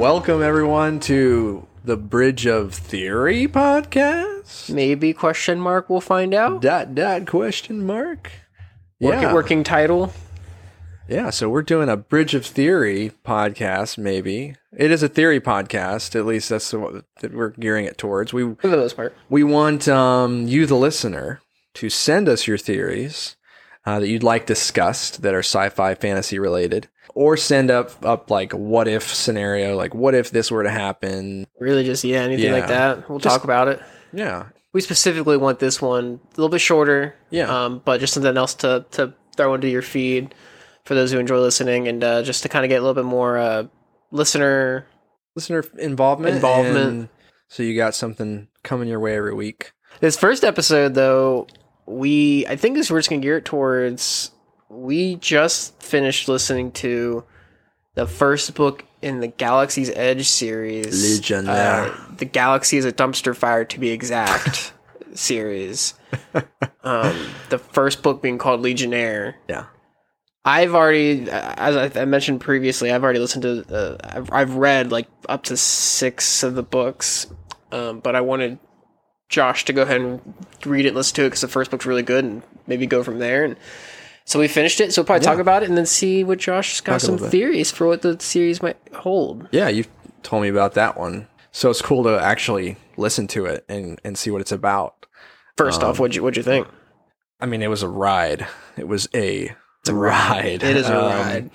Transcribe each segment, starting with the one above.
Welcome everyone to the Bridge of Theory podcast. Maybe question mark. We'll find out. Dot dot question mark. Working, Yeah, working title. yeah. So we're doing a Bridge of Theory podcast. Maybe it is a theory podcast. At least that's what that we're gearing it towards. We For the most part. we want um, you, the listener, to send us your theories uh, that you'd like discussed that are sci-fi, fantasy related, or send up up like what if scenario, like what if this were to happen. Really, just yeah, anything like that. We'll Just- talk about it. Yeah, We specifically want this one a little bit shorter. Yeah. Um, but just something else to to throw into your feed for those who enjoy listening, and uh, just to kind of get a little bit more uh, listener. listener involvement. Involvement. and so you got something coming your way every week. This first episode, though, we I think this we're just gonna gear it towards. We just finished listening to the first book in the Galaxy's Edge series. Legionnaire. Uh, the Galaxy is a dumpster fire, to be exact. series. Um, the first book being called Legionnaire. Yeah. I've already, as I, I mentioned previously, I've already listened to, uh, I've, I've read like up to six of the books, um, but I wanted Josh to go ahead and read it, listen to it because the first book's really good, and maybe go from there. And so we finished it. So we'll probably talk about it and then see what Josh's got Talk some theories for what the series might hold. Yeah, you told me about that one. So it's cool to actually listen to it and, and see what it's about. First Um, off, what'd you what'd you think? I mean, it was a ride. It was a, it's a ride. It is a Um, ride.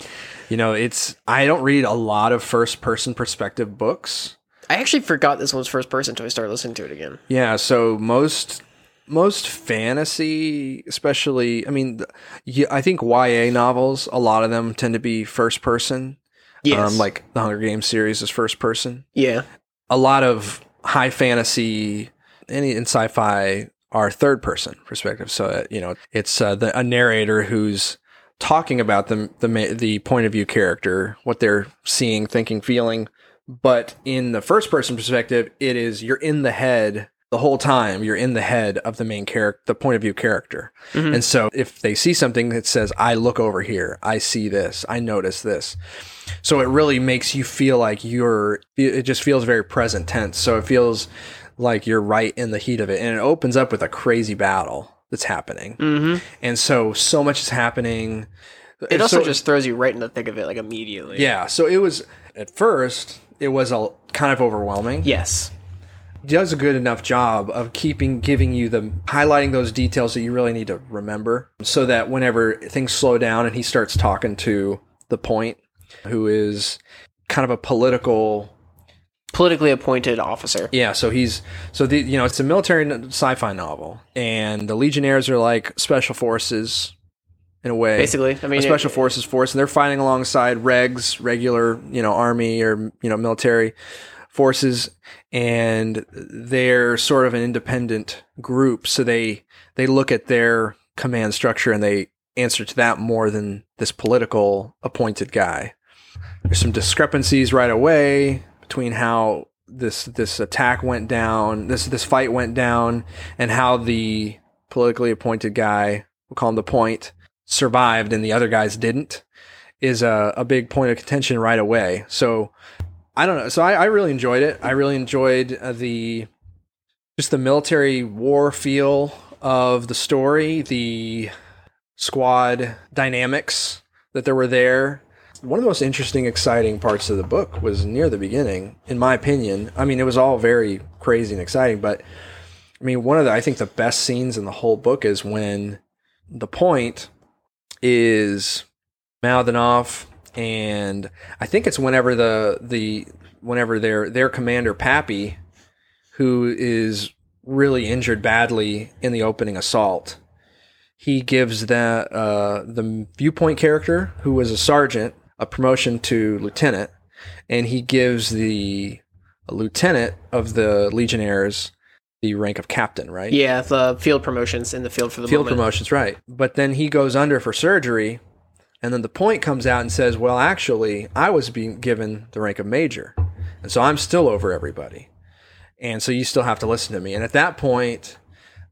You know, it's I don't read a lot of first person perspective books. I actually forgot this one was first person until I started listening to it again. Yeah, so most most fantasy, especially, I mean, yeah, I think YA novels, a lot of them tend to be first person. Yes. Um, like the Hunger Games series is first person. yeah. A lot of high fantasy any in sci-fi are third person perspective. So uh, you know, it's uh, the, a narrator who's talking about the the the point of view character, what they're seeing, thinking, feeling. But in the first person perspective, it is you're in the head the whole time. You're in the head of the main character, the point of view character. Mhm. And so if they see something that says, "I look over here, I see this, I notice this," so it really makes you feel like you're. It just feels very present tense. So it feels like you're right in the heat of it, and it opens up with a crazy battle that's happening. Mm-hmm. And so so much is happening. It also So- just throws you right in the thick of it, like immediately. yeah. So it was at first it was a kind of overwhelming. Yes. does a good enough job of keeping giving you the highlighting those details that you really need to remember so that whenever things slow down and he starts talking to the point who is kind of a political Politically appointed officer. yeah so he's so the you know it's a military sci-fi novel and the legionnaires are like special forces in a way. Basically, I mean, a special it- forces force and they're fighting alongside regs regular you know army or you know military forces and they're sort of an independent group. So they they look at their command structure and they answer to that more than this political appointed guy. There's some discrepancies right away between how this this attack went down this this fight went down and how the politically appointed guy we'll call him the point survived and the other guys didn't is a, a big point of contention right away. So I don't know. So I, I really enjoyed it. I really enjoyed uh, the just the military war feel of the story, the squad dynamics that there were there. One of the most interesting, exciting parts of the book was near the beginning, in my opinion. I mean, it was all very crazy and exciting, but I mean, one of the I think the best scenes in the whole book is when the point is mouthing off and I think it's whenever the the whenever their their commander Pappy who is really injured badly in the opening assault he gives the uh, the viewpoint character who was a sergeant a promotion to lieutenant and he gives the lieutenant of the legionnaires the rank of captain right Yeah, the uh, field promotions in the field for the field moment. promotions, right? But then he goes under for surgery, and then the point comes out and says, "Well, actually, I was being given the rank of major, and so I'm still over everybody, and so you still have to listen to me." And at that point,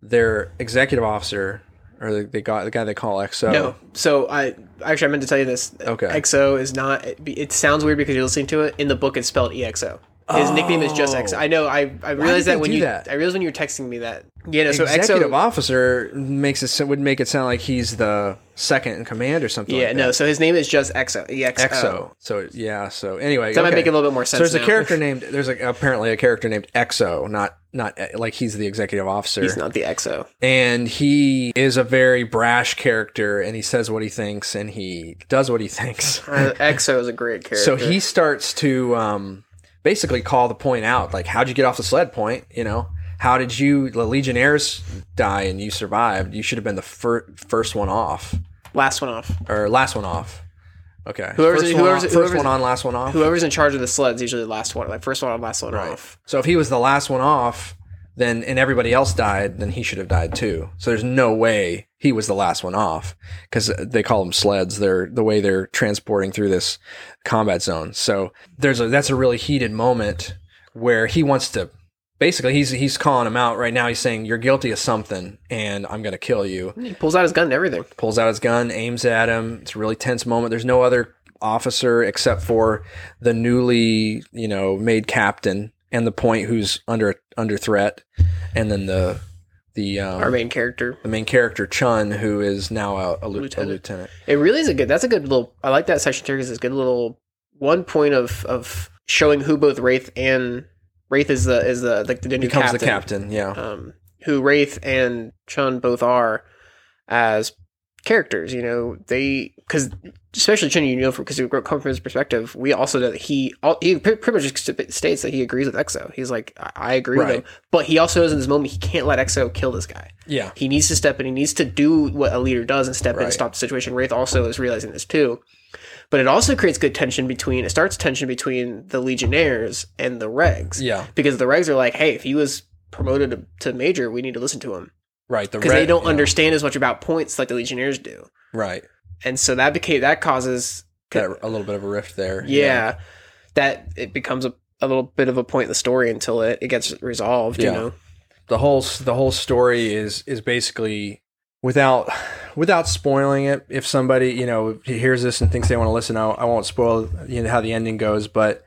their executive officer or the, the guy the guy they call XO. No. So I actually I meant to tell you this. Okay. XO is not. It, it sounds weird because you're listening to it. In the book, it's spelled EXO. His nickname is just XO. I know. I I realized that when you that? I realized when you were texting me that. Yeah. No, so executive XO. officer makes it would make it sound like he's the second in command or something. Yeah. like no. So his name is just XO. EXO. XO. So yeah. So anyway, That might make a little bit more sense. So there's a character named there's a, apparently a character named XO, not not like he's the executive officer, He's not the XO. and he is a very brash character, and he says what he thinks, and he does what he thinks. Uh, XO is a great character. So he starts to um, basically call the point out, like, how'd you get off the sled? Point, you know, how did you? The Legionnaires die and you survived. You should have been the fir- first one off last one off. or last one off. Okay, Whoever's- first, one, whoever's- off, first whoever's- one on, last one off. Whoever's in charge of the sleds usually the last one. Like first one on, last one Right. off. So if he was the last one off, then and everybody else died, then he should have died too. So there's no way he was the last one off because they call them sleds. They're the way they're transporting through this combat zone. So there's a that's a really heated moment where he wants to basically he's he's calling him out right now. He's saying you're guilty of something and I'm gonna kill you. He pulls out his gun and everything. Pulls out his gun, aims at him. It's a really tense moment. There's no other officer except for the newly, you know, made captain and the point who's under under threat, and then the the um, Our main character. the main character Chhun, who is now a, a, lieutenant. A lieutenant. It really is a good. That's a good little. I like that section too because it's a good little one point of of showing who both Wraith and Wraith is the is the like the new Becomes captain. the captain. Yeah, Um, who Wraith and Chhun both are as characters. You know they because especially Chhun, you know, because we come from his perspective, we also know that he all, he pretty much states that he agrees with Exo. He's like, I, I agree with him, but he also knows in this moment he can't let Exo kill this guy. yeah, He needs to step in. He needs to do what a leader does and step in and stop the situation. Wraith also is realizing this too. But it also creates good tension between, it starts tension between the Legionnaires and the Regs. yeah. Because the Regs are like, hey, if he was promoted to, to Major, we need to listen to him. Right. The Because they don't yeah, understand as much about points like the Legionnaires do. Right. And so that became, that causes, That, a little bit of a rift there. yeah, that it becomes a, a little bit of a point in the story until it, it gets resolved, you know? the whole the whole story is is basically without without spoiling it if somebody you know hears this and thinks they want to listen I, I won't spoil you know how the ending goes but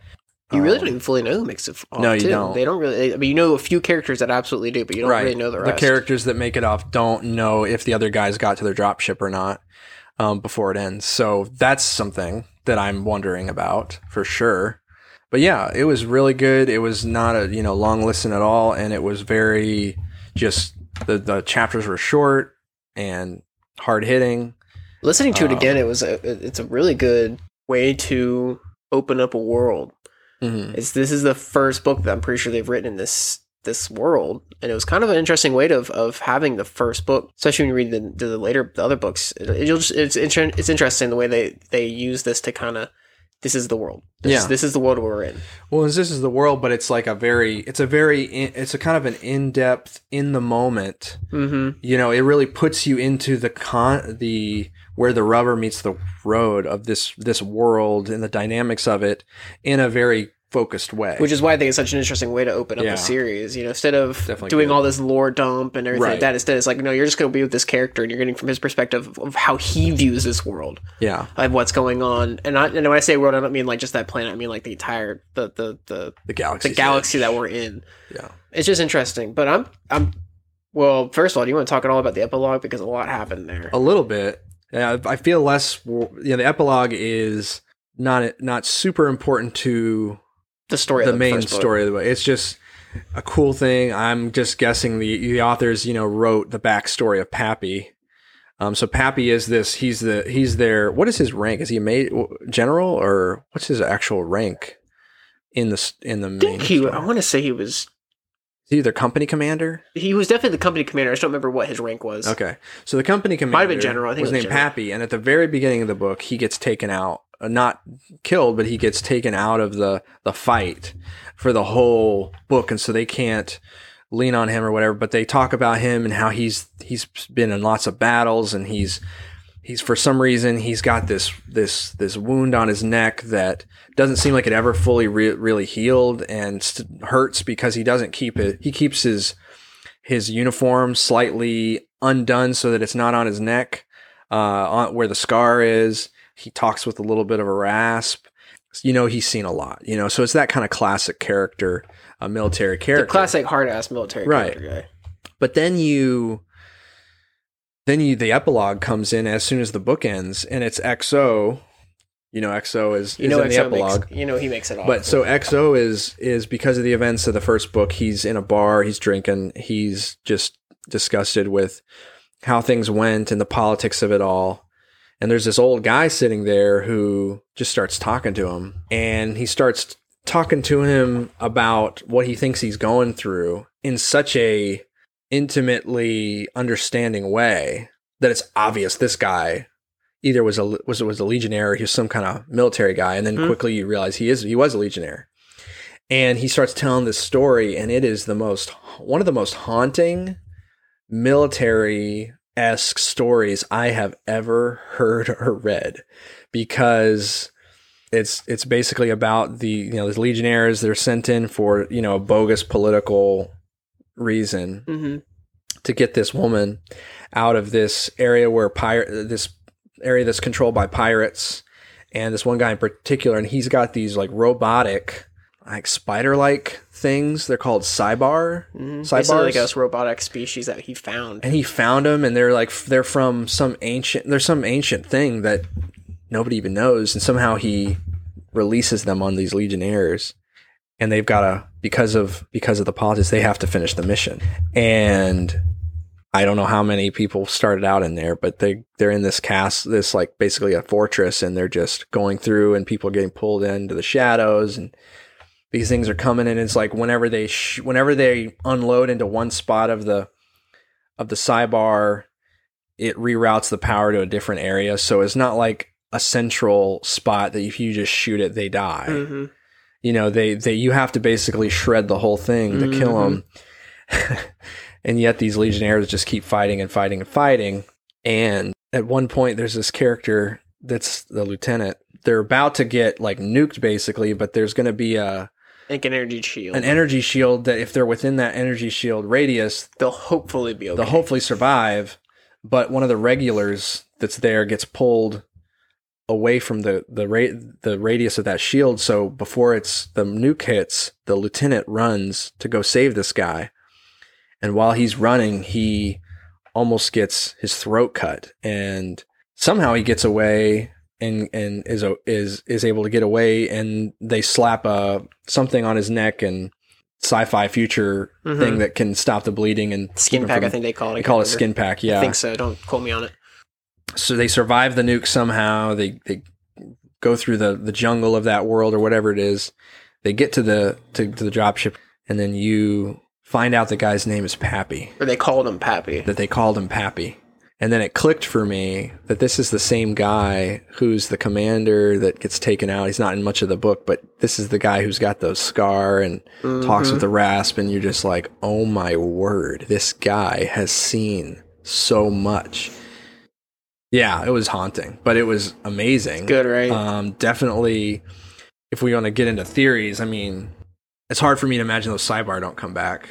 You really um, don't even fully know who makes it off. No, you too. don't. They don't really. I mean, you know a few characters that absolutely do, but you don't right really know the rest. The characters that make it off don't know if the other guys got to their drop ship or not um, before it ends so that's something that i'm wondering about for sure but yeah it was really good it was not a you know long listen at all and it was very just the the chapters were short and hard hitting Listening to it Um, again, it was a, it's a really good way to open up a world. Mhm. It's this is the first book that I'm pretty sure they've written in this this world, and it was kind of an interesting way to, of of having the first book, especially when you read the the later the other books. It, it'll just, it's inter- it's interesting the way they they use this to kind of this is the world. This, Yeah. this is the world we're in. Well, this is the world, but it's like a very, it's a very, in, it's a kind of an in depth, in the moment. Mm-hmm. You know, it really puts you into the con, the where the rubber meets the road of this this world and the dynamics of it in a very focused way. Which is why I think it's such an interesting way to open up Yeah. a series. You know, instead of Definitely doing good. all this lore dump and everything like that, instead it's like, no, you're just going to be with this character and you're getting from his perspective of how he views this world, yeah, of what's going on. And, I, and when I say world, I don't mean like just that planet. I mean like the entire the the the, the galaxy, the galaxy that we're in. Yeah. It's just interesting. But I'm I'm well. First of all, do you want to talk at all about the epilogue because a lot happened there. a little bit. Yeah, I feel less. You know, the epilogue is not not super important to The story, the of the main first book. story of the book. It's just a cool thing. I'm just guessing the the authors, you know, wrote the backstory of Pappy. Um, so Pappy is this. He's the he's their. What is his rank? Is he a ma- general or what's his actual rank in the in the main? he. story? I want to say he was. Is he their company commander? He was definitely the company commander. I just don't remember what his rank was. Okay, so the company commander Might have been general. I think was was named general. Pappy, and at the very beginning of the book, he gets taken out, uh, not killed, but he gets taken out of the the fight for the whole book, and so they can't lean on him or whatever. But they talk about him and how he's he's been in lots of battles, and he's he's for some reason he's got this this this wound on his neck that doesn't seem like it ever fully re- really healed and st- hurts because he doesn't keep it. He keeps his his uniform slightly undone so that it's not on his neck, uh, on where the scar is. He talks with a little bit of a rasp. You know, he's seen a lot. You know, so it's that kind of classic character, a military The character. classic hard ass military Right. character guy. But then you, then you, the epilogue comes in as soon as the book ends, and it's XO. You know, XO is, You is know, in the epilogue. makes, you know he makes it all. But so XO is is because of the events of the first book. He's in a bar. He's drinking. He's just disgusted with how things went and the politics of it all. And there's this old guy sitting there who just starts talking to him, and he starts talking to him about what he thinks he's going through in such a intimately understanding way that it's obvious this guy either was a was was a legionnaire or he was some kind of military guy and then Hmm. quickly you realize he is he was a legionnaire and he starts telling this story and it is the most one of the most haunting military esque stories I have ever heard or read because it's it's basically about the you know the legionnaires they're sent in for you know a bogus political reason hmm to get this woman out of this area where pirate this area that's controlled by pirates and this one guy in particular and he's got these like robotic like spider like things they're called cybar hmm Sidebars? Basically, like a robotic species that he found. and he found them and they're like they're from some ancient there's some ancient thing that nobody even knows and somehow he releases them on these legionnaires and they've got to because of because of the politics they have to finish the mission and i don't know how many people started out in there but they they're in this cast this like basically a fortress and they're just going through and people getting pulled into the shadows and these things are coming and it's like whenever they sh- whenever they unload into one spot of the of the Cybar, it reroutes the power to a different area. So it's not like a central spot that if you just shoot it, they die. hmm You know, they, they you have to basically shred the whole thing to kill mm-hmm. them. and yet these legionnaires just keep fighting and fighting and fighting. And at one point, there's this character that's the lieutenant. They're about to get like nuked basically, but there's going to be a Like an energy shield. an energy shield that if they're within that energy shield radius, They'll hopefully be okay. they'll hopefully survive. But one of the regulars that's there gets pulled away from the the ra- the radius of that shield. So before it's the nuke hits, the lieutenant runs to go save this guy, and while he's running, he almost gets his throat cut, and somehow he gets away and and is a- is is able to get away, and they slap a something on his neck and sci-fi future Mhm. thing that can stop the bleeding and skin pack. from- I think they call it. They call it skin pack. Yeah. I think so. Don't quote me on it. So they survive the nuke somehow. They they go through the the jungle of that world or whatever it is. They get to the to, to the dropship, and then you find out the guy's name is Pappy. Or they called him Pappy. That they called him Pappy. And then it clicked for me that this is the same guy who's the commander that gets taken out. He's not in much of the book, but this is the guy who's got those scar and talks with mm-hmm. the rasp, and you're just like, oh my word, this guy has seen so much. Yeah, it was haunting, but it was amazing. Good, right? Um, definitely, if we want to get into theories, I mean, it's hard for me to imagine those Cybar don't come back.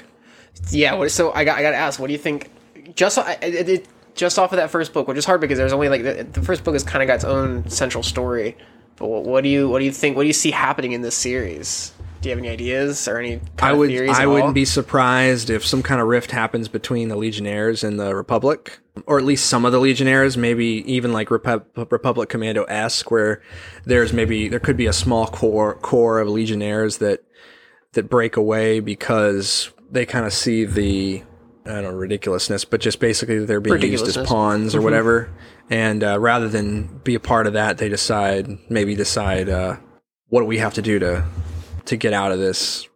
yeah. What, so I got I got to ask. What do you think? Just it, it, just off of that first book, which is hard because there's only like the, the first book has kind of got its own central story. But what, what do you what do you think? What do you see happening in this series? Do you have any ideas or any I would? I wouldn't all? be surprised if some kind of rift happens between the Legionnaires and the Republic, or at least some of the Legionnaires. Maybe even like Repu- Republic Commando esque, where there's maybe there could be a small core core of Legionnaires that that break away because they kind of see the I don't know ridiculousness, but just basically they're being used as pawns or whatever. And uh, rather than be a part of that, they decide maybe decide uh, what do we have to do to to get out of this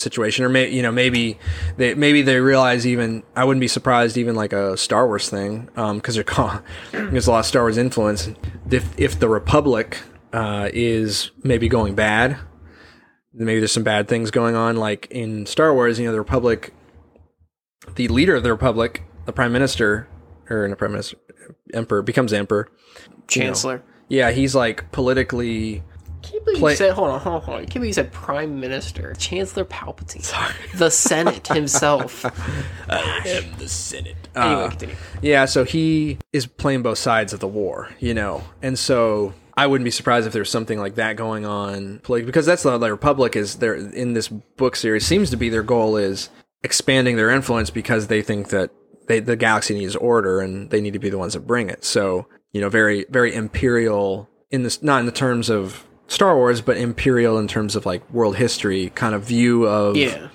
situation or may, you know maybe they maybe they realize even I wouldn't be surprised even like a Star Wars thing because they're call, there's a lot of Star Wars influence. If if the Republic uh, is maybe going bad maybe there's some bad things going on like in Star Wars you know the Republic the leader of the Republic the Prime Minister or the Prime Minister Emperor becomes Emperor. Chancellor. yeah, he's like politically can't believe Play- you said hold on, hold on, hold on. I can't believe you said Prime Minister, Chancellor Palpatine, Sorry. the Senate himself. I am the Senate. anyway, uh, continue. Yeah, so he is playing both sides of the war, you know, and so I wouldn't be surprised if there's something like that going on, like because that's the, the Republic is there in this book series seems to be their goal is expanding their influence because they think that they the galaxy needs order and they need to be the ones that bring it. So you know, very very imperial in this not in the terms of Star Wars, but imperial in terms of like world history kind of view of Yeah,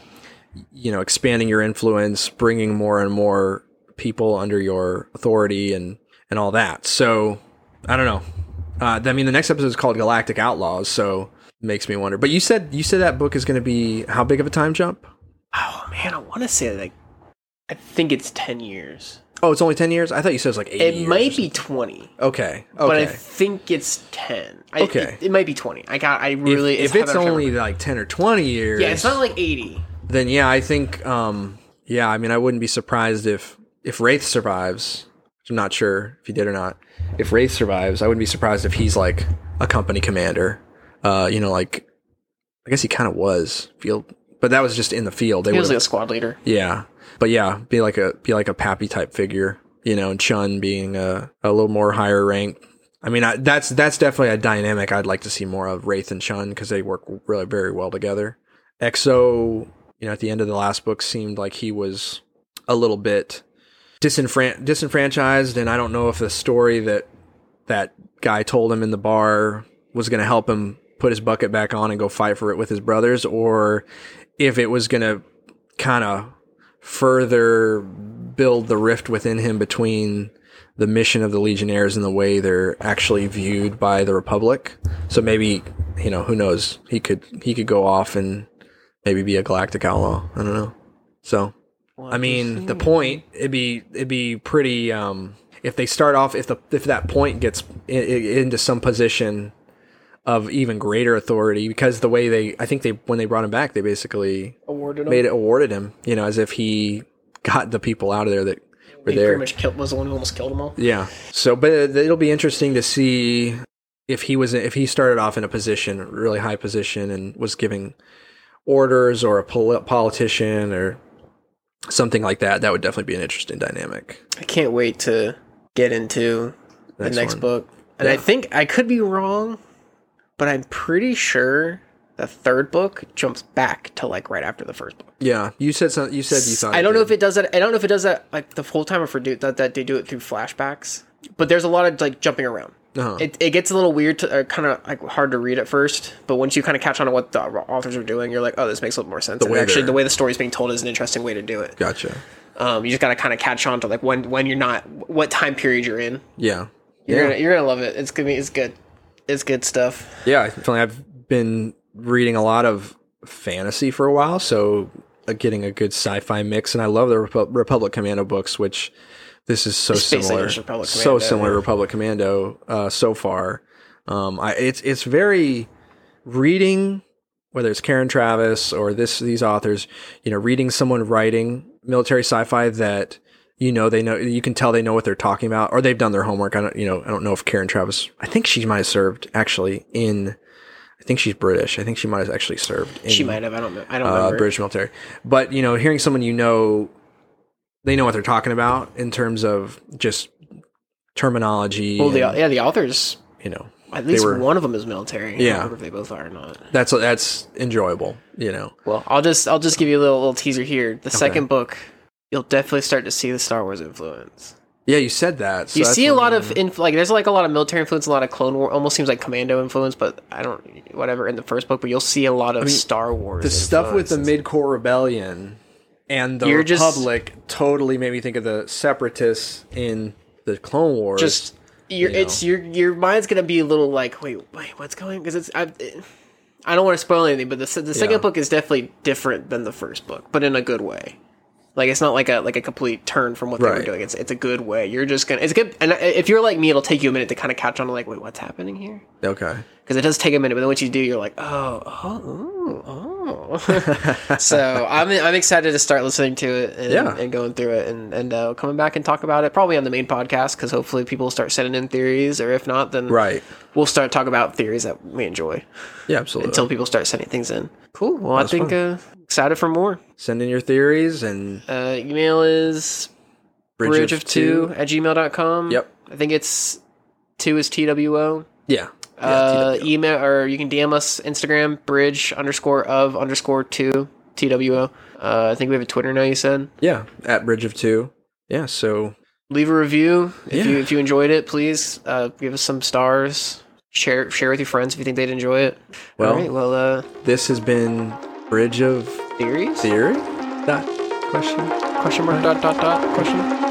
you know expanding your influence bringing more and more people under your authority and and all that. So i don't know. Uh, i mean the next episode is called galactic outlaws so it makes me wonder. But you said you said that book is going to be how big of a time jump? Oh man, I want to say like, I think it's ten years. Oh it's only 10 years i thought you said it was like 8 It years might be twenty, okay but I think it's ten. I, Okay. it, it might be twenty. I got. I really. if it's only remember. like 10 or 20 years yeah, it's not like eighty. then yeah i think um yeah i mean i wouldn't be surprised if if wraith survives which i'm not sure if he did or not if wraith survives i wouldn't be surprised if he's like a company commander uh you know like i guess he kind of was field but that was just in the field they He was like a squad leader. yeah but yeah be like a be like a pappy type figure you know and chhun being a, a little more higher rank I mean, I, that's that's definitely a dynamic I'd like to see more of Wraith and Chhun because they work really very well together. Exo, you know, at the end of the last book, seemed like he was a little bit disenfran- disenfranchised, and I don't know if the story that that guy told him in the bar was going to help him put his bucket back on and go fight for it with his brothers, or if it was going to kind of further build the rift within him between the mission of the Legionnaires and the way they're actually viewed by the Republic. So maybe you know who knows he could he could go off and maybe be a galactic outlaw. I don't know. So I mean the point it'd be it'd be pretty um if they start off if the if that point gets i- i- into some position of even greater authority because the way they I think they when they brought him back they basically awarded him. made it awarded him you know as if he got the people out of there that were he there pretty much killed, was the one who almost killed them all. yeah. So, but it'll be interesting to see if he was if he started off in a position, really high position, and was giving orders or a pol- politician or something like that. That would definitely be an interesting dynamic. I can't wait to get into the Next next one. book. And I think I could be wrong, but I'm pretty sure the third book jumps back to like right after the first book. Yeah, you said some, you said you thought. I don't know if it does that. I don't know if it does that like the full time or for do that, that they do it through flashbacks. But there's a lot of like jumping around. Uh-huh. It, it gets a little weird to uh, kind of like hard to read at first, but once you kind of catch on to what the authors are doing, you're like, oh, this makes a little more sense. And way actually, the way the story's being told is an interesting way to do it. Gotcha. Um, you just gotta kind of catch on to like when when you're not what time period you're in. Yeah. You're Yeah. gonna you're gonna love it. It's gonna be it's good. It's good stuff. Yeah, like I've been reading a lot of fantasy for a while, so uh, getting a good sci-fi mix, and I love the Repu- Republic Commando books, which this is so It's similar, so similar to. Republic Commando uh, so far. Um, I, it's it's very reading, whether it's Karen Traviss or this these authors, you know, reading someone writing military sci-fi that you know they know you can tell they know what they're talking about or they've done their homework. I don't you know I don't know if Karen Traviss I think she might have served actually in I think she's British. I think she might have actually served in She might have. I don't. know. I don't uh, remember. British military. But you know, hearing someone you know, they know what they're talking about in terms of just terminology. well, the, and, yeah, the authors. you know, At least were- one of them is military. Yeah. if they both are or not. that's that's enjoyable. You know, Well, I'll just I'll just give you a little little teaser here. The second book, you'll definitely start to see the Star Wars influence. yeah, you said that. so you see a lot of inf- like there's like a lot of military influence, a lot of Clone War, almost seems like Commando influence, but I don't whatever in the first book. But you'll see a lot of Star Wars. the stuff with the mid core rebellion and the You're just- Republic totally made me think of the separatists in the Clone Wars. just your you know. it's your your mind's gonna be a little like wait wait what's going because it's I, I don't want to spoil anything, but the the second Yeah. book is definitely different than the first book, but in a good way. Like it's not like a like a complete turn from what they were Right. doing. It's it's a good way. You're just gonna it's good. And if you're like me, it'll take you a minute to kind of catch on to like wait what's happening here okay. because it does take a minute. But then once you do, you're like oh oh oh Oh, so I'm I'm excited to start listening to it and, Yeah. and going through it and and uh, coming back and talk about it probably on the main podcast because hopefully people will start sending in theories or if not then Right. we'll start talking about theories that we enjoy Yeah, absolutely. until people start sending things in. Cool. Well, I think uh, excited for more. Send in your theories and Uh, email is bridge, of two at gmail.com. Yep. I think it's two is TWO. Yeah. Yeah, uh, TWO. email or you can DM us Instagram bridge underscore of underscore two TWO. Uh, I think we have a Twitter now. You said yeah, at Bridge of Two. Yeah, so leave a review if Yeah. you if you enjoyed it. Please uh, give us some stars. Share share with your friends if you think they'd enjoy it. Well- All right. Well, uh, this has been Bridge of theories? Theory? Dot question. Question mark dot dot dot question.